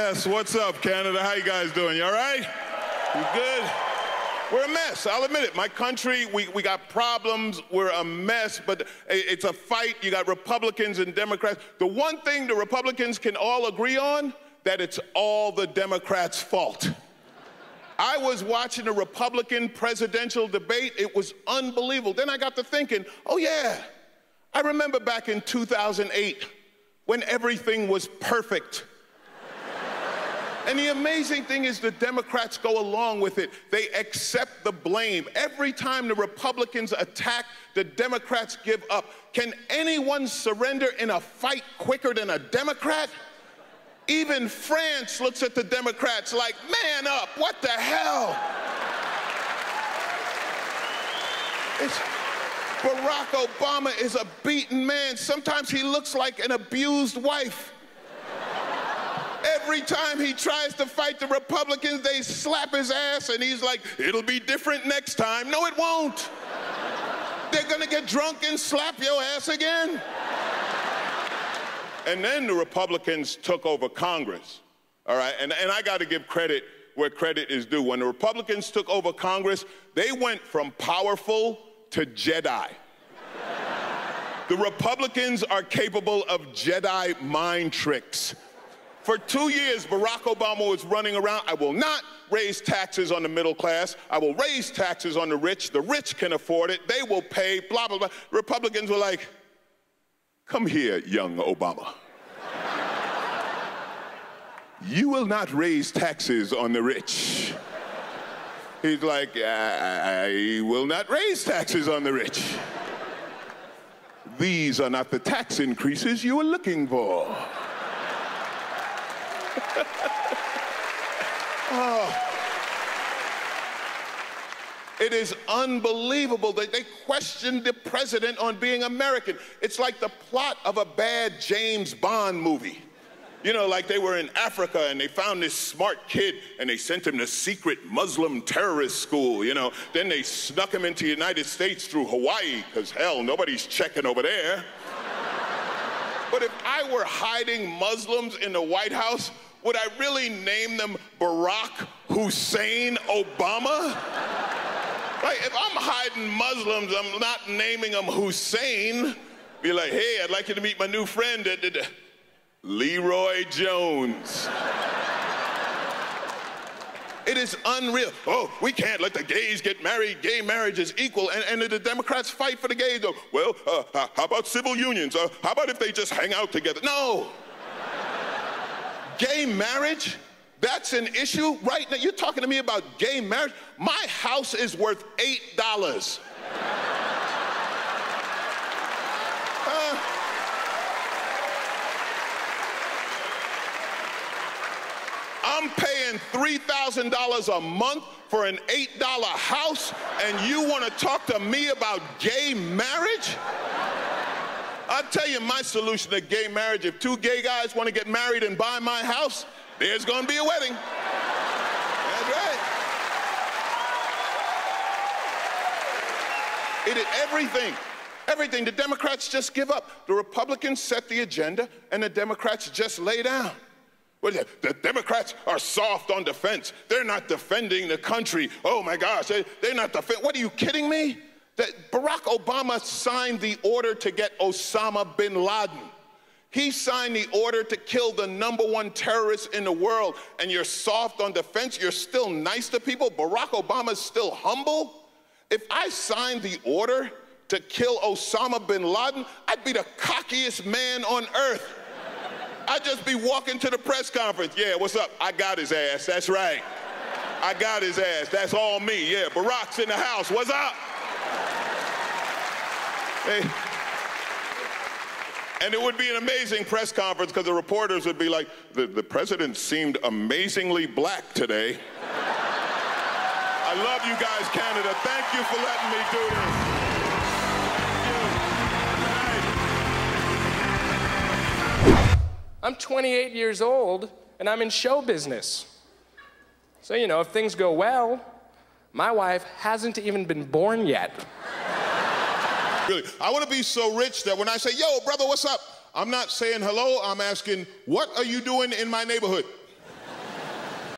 Yes, what's up, Canada? How you guys doing? You all right? You good? We're a mess. I'll admit it. My country, we, we got problems. We're a mess, but it's a fight. You got Republicans and Democrats. The one thing the Republicans can all agree on, that it's all the Democrats' fault. I was watching a Republican presidential debate. It was unbelievable. Then I got to thinking, oh yeah, I remember back in 2008 when everything was perfect. And the amazing thing is the Democrats go along with it. They accept the blame. Every time the Republicans attack, the Democrats give up. Can anyone surrender in a fight quicker than a Democrat? Even France looks at the Democrats like, man up, what the hell? It's, Barack Obama is a beaten man. Sometimes he looks like an abused wife. Every time he tries to fight the Republicans, they slap his ass and he's like, it'll be different next time. No, it won't. They're gonna get drunk and slap your ass again. And then the Republicans took over Congress. All right, and, and I gotta give credit where credit is due. When the Republicans took over Congress, they went from powerful to Jedi. the Republicans are capable of Jedi mind tricks. For two years, Barack Obama was running around. I will not raise taxes on the middle class. I will raise taxes on the rich. The rich can afford it. They will pay, blah, blah, blah. Republicans were like, come here, young Obama. you will not raise taxes on the rich. He's like, I, I will not raise taxes on the rich. These are not the tax increases you were looking for. Oh. It is unbelievable that they questioned the president on being American. It's like the plot of a bad James Bond movie. You know, like they were in Africa and they found this smart kid and they sent him to secret Muslim terrorist school, you know. Then they snuck him into the United States through Hawaii, because hell, nobody's checking over there. But if I were hiding Muslims in the White House, would I really name them Barack Hussein Obama? Like, if I'm hiding Muslims, I'm not naming them Hussein. Be like, hey, I'd like you to meet my new friend, uh, uh, Leroy Jones. It is unreal. Oh, we can't let the gays get married. Gay marriage is equal. And, and the Democrats fight for the gays. Though. Well, uh, how about civil unions? Uh, how about if they just hang out together? No gay marriage, that's an issue right now. You're talking to me about gay marriage? My house is worth $8. Uh, I'm paying $3,000 a month for an $8 house, and you want to talk to me about gay marriage? I'll tell you my solution to gay marriage. If two gay guys want to get married and buy my house, there's going to be a wedding. That's right. It is everything. Everything. The Democrats just give up. The Republicans set the agenda, and the Democrats just lay down. The Democrats are soft on defense. They're not defending the country. Oh my gosh, they, are not defending. What are you kidding me? that Barack Obama signed the order to get Osama bin Laden. He signed the order to kill the number one terrorist in the world, and you're soft on defense, you're still nice to people. Barack Obama's still humble. If I signed the order to kill Osama bin Laden, I'd be the cockiest man on earth. I'd just be walking to the press conference. Yeah, what's up? I got his ass. That's right. I got his ass. That's all me. Yeah, Barack's in the house. What's up? Hey. and it would be an amazing press conference because the reporters would be like, the, the president seemed amazingly black today. I love you guys, Canada. Thank you for letting me do this. I'm 28 years old and I'm in show business. So, you know, if things go well, my wife hasn't even been born yet. Really. I want to be so rich that when I say, yo, brother, what's up? I'm not saying hello. I'm asking, what are you doing in my neighborhood?